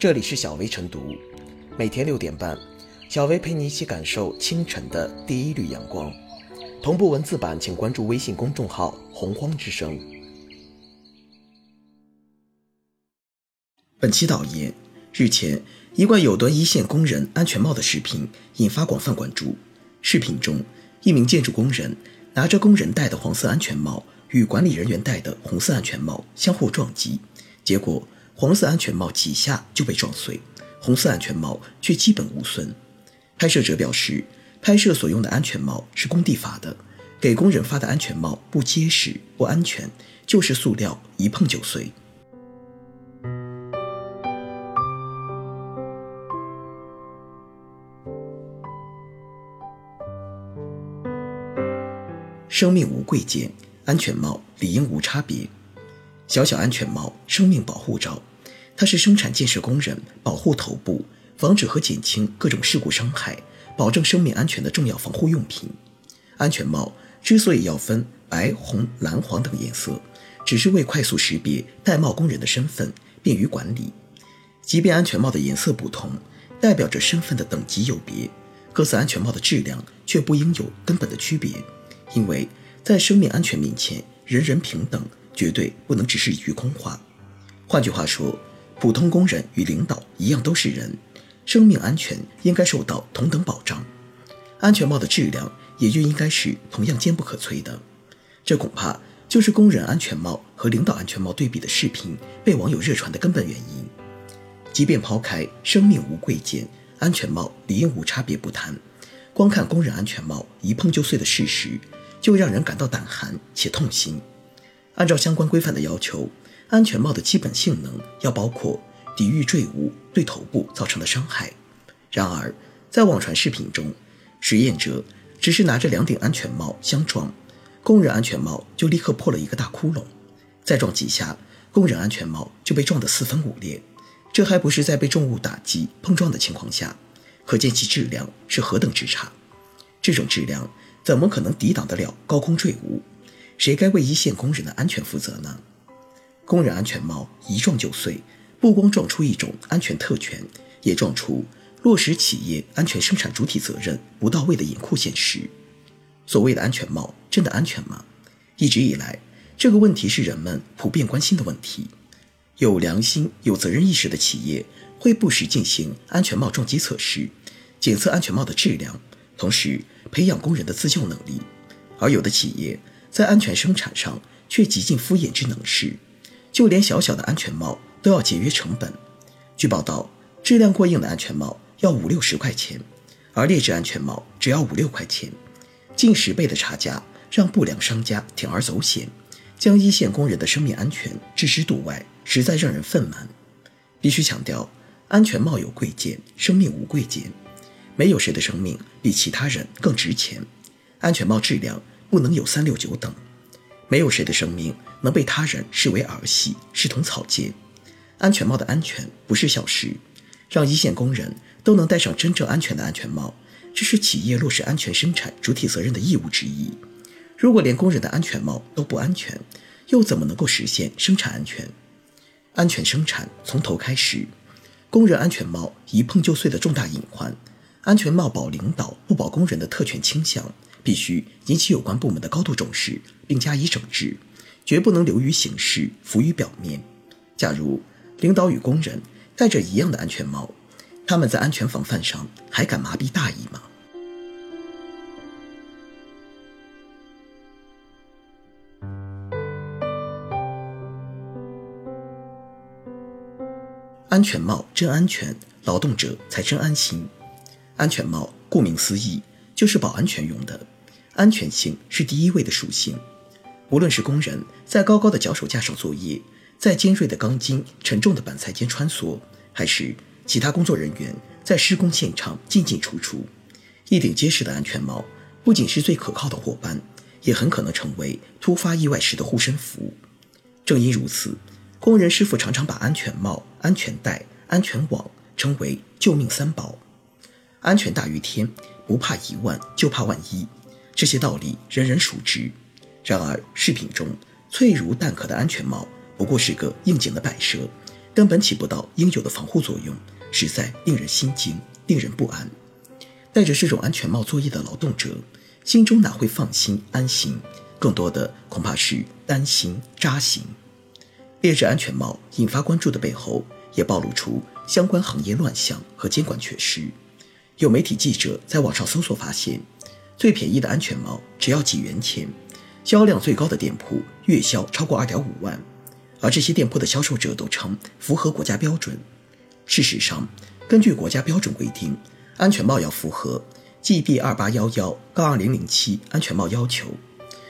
这里是小薇晨读，每天六点半，小薇陪你一起感受清晨的第一缕阳光。同步文字版，请关注微信公众号“洪荒之声”。本期导言：日前，一贯有端一线工人安全帽的视频引发广泛关注。视频中，一名建筑工人拿着工人戴的黄色安全帽与管理人员戴的红色安全帽相互撞击，结果黄色安全帽几下就被撞碎，红色安全帽却基本无损。拍摄者表示，拍摄所用的安全帽是工地发的，给工人发的安全帽不结实不安全，就是塑料，一碰就碎。生命无贵贱，安全帽理应无差别。小小安全帽，生命保护罩，它是生产建设工人保护头部、防止和减轻各种事故伤害、保证生命安全的重要防护用品。安全帽之所以要分白、红、蓝、黄等颜色，只是为快速识别戴帽工人的身份，便于管理。即便安全帽的颜色不同，代表着身份的等级有别，各色安全帽的质量却不应有根本的区别。因为在生命安全面前，人人平等，绝对不能只是一句空话。换句话说，普通工人与领导一样都是人，生命安全应该受到同等保障，安全帽的质量也就应该是同样坚不可摧的。这恐怕就是工人安全帽和领导安全帽对比的视频被网友热传的根本原因。即便抛开生命无贵贱，安全帽理应无差别不谈，光看工人安全帽一碰就碎的事实。就让人感到胆寒且痛心。按照相关规范的要求，安全帽的基本性能要包括抵御坠物对头部造成的伤害。然而，在网传视频中，实验者只是拿着两顶安全帽相撞，工人安全帽就立刻破了一个大窟窿，再撞几下，工人安全帽就被撞得四分五裂。这还不是在被重物打击碰撞的情况下，可见其质量是何等之差。这种质量。怎么可能抵挡得了高空坠物？谁该为一线工人的安全负责呢？工人安全帽一撞就碎，不光撞出一种安全特权，也撞出落实企业安全生产主体责任不到位的严酷现实。所谓的安全帽真的安全吗？一直以来，这个问题是人们普遍关心的问题。有良心、有责任意识的企业会不时进行安全帽撞击测试，检测安全帽的质量。同时培养工人的自救能力，而有的企业在安全生产上却极尽敷衍之能事，就连小小的安全帽都要节约成本。据报道，质量过硬的安全帽要五六十块钱，而劣质安全帽只要五六块钱，近十倍的差价让不良商家铤而走险，将一线工人的生命安全置之度外，实在让人愤懑。必须强调，安全帽有贵贱，生命无贵贱。没有谁的生命比其他人更值钱，安全帽质量不能有三六九等，没有谁的生命能被他人视为儿戏、视同草芥。安全帽的安全不是小事，让一线工人都能戴上真正安全的安全帽，这是企业落实安全生产主体责任的义务之一。如果连工人的安全帽都不安全，又怎么能够实现生产安全？安全生产从头开始，工人安全帽一碰就碎的重大隐患。安全帽保领导不保工人的特权倾向，必须引起有关部门的高度重视，并加以整治，绝不能流于形式、浮于表面。假如领导与工人戴着一样的安全帽，他们在安全防范上还敢麻痹大意吗？安全帽真安全，劳动者才真安心。安全帽顾名思义就是保安全用的，安全性是第一位的属性。无论是工人在高高的脚手架上作业，在尖锐的钢筋、沉重的板材间穿梭，还是其他工作人员在施工现场进进出出，一顶结实的安全帽不仅是最可靠的伙伴，也很可能成为突发意外时的护身符。正因如此，工人师傅常常把安全帽、安全带、安全网称为“救命三宝”。安全大于天，不怕一万就怕万一，这些道理人人熟知。然而，视频中脆如蛋壳的安全帽不过是个应景的摆设，根本起不到应有的防护作用，实在令人心惊，令人不安。戴着这种安全帽作业的劳动者，心中哪会放心安心？更多的恐怕是担心扎心。劣质安全帽引发关注的背后，也暴露出相关行业乱象和监管缺失。有媒体记者在网上搜索发现，最便宜的安全帽只要几元钱，销量最高的店铺月销超过二点五万，而这些店铺的销售者都称符合国家标准。事实上，根据国家标准规定，安全帽要符合 GB 二八幺幺杠二零零七安全帽要求，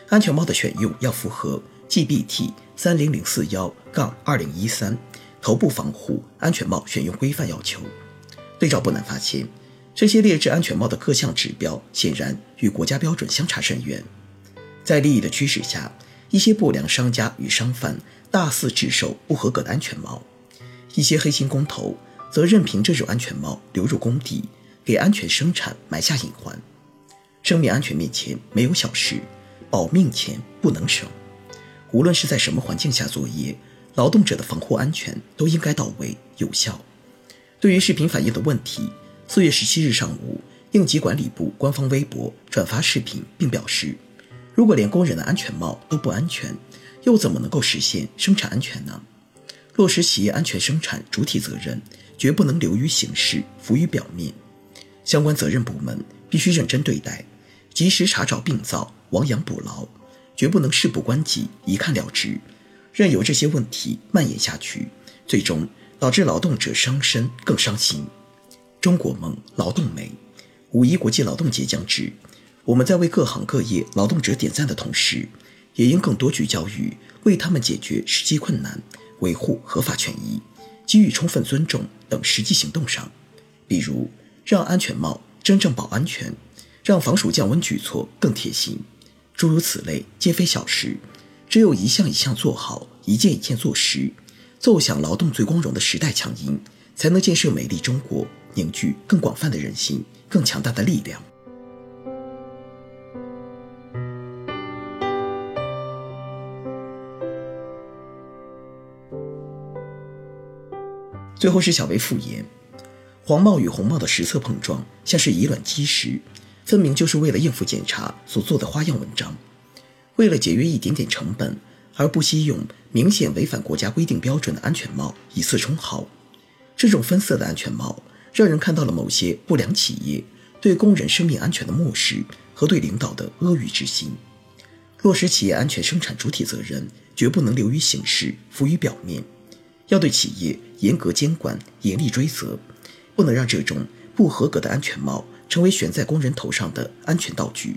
安全帽的选用要符合 GBT。三零零四幺杠二零一三头部防护安全帽选用规范要求，对照不难发现，这些劣质安全帽的各项指标显然与国家标准相差甚远。在利益的驱使下，一些不良商家与商贩大肆制售不合格的安全帽，一些黑心工头则任凭这种安全帽流入工地，给安全生产埋下隐患。生命安全面前没有小事，保命钱不能省。无论是在什么环境下作业，劳动者的防护安全都应该到位有效。对于视频反映的问题，四月十七日上午，应急管理部官方微博转发视频，并表示：如果连工人的安全帽都不安全，又怎么能够实现生产安全呢？落实企业安全生产主体责任，绝不能流于形式，浮于表面。相关责任部门必须认真对待，及时查找病灶，亡羊补牢。绝不能事不关己，一看了之，任由这些问题蔓延下去，最终导致劳动者伤身更伤心。中国梦，劳动美。五一国际劳动节将至，我们在为各行各业劳动者点赞的同时，也应更多聚焦于为他们解决实际困难、维护合法权益、给予充分尊重等实际行动上。比如，让安全帽真正保安全，让防暑降温举措更贴心。诸如此类，皆非小事。只有一项一项做好，一件一件做实，奏响劳动最光荣的时代强音，才能建设美丽中国，凝聚更广泛的人心，更强大的力量。最后是小薇复言：黄帽与红帽的实测碰撞，像是以卵击石。分明就是为了应付检查所做的花样文章，为了节约一点点成本，而不惜用明显违反国家规定标准的安全帽以次充好。这种分色的安全帽，让人看到了某些不良企业对工人生命安全的漠视和对领导的阿谀之心。落实企业安全生产主体责任，绝不能流于形式，浮于表面，要对企业严格监管，严厉追责，不能让这种不合格的安全帽。成为悬在工人头上的安全道具。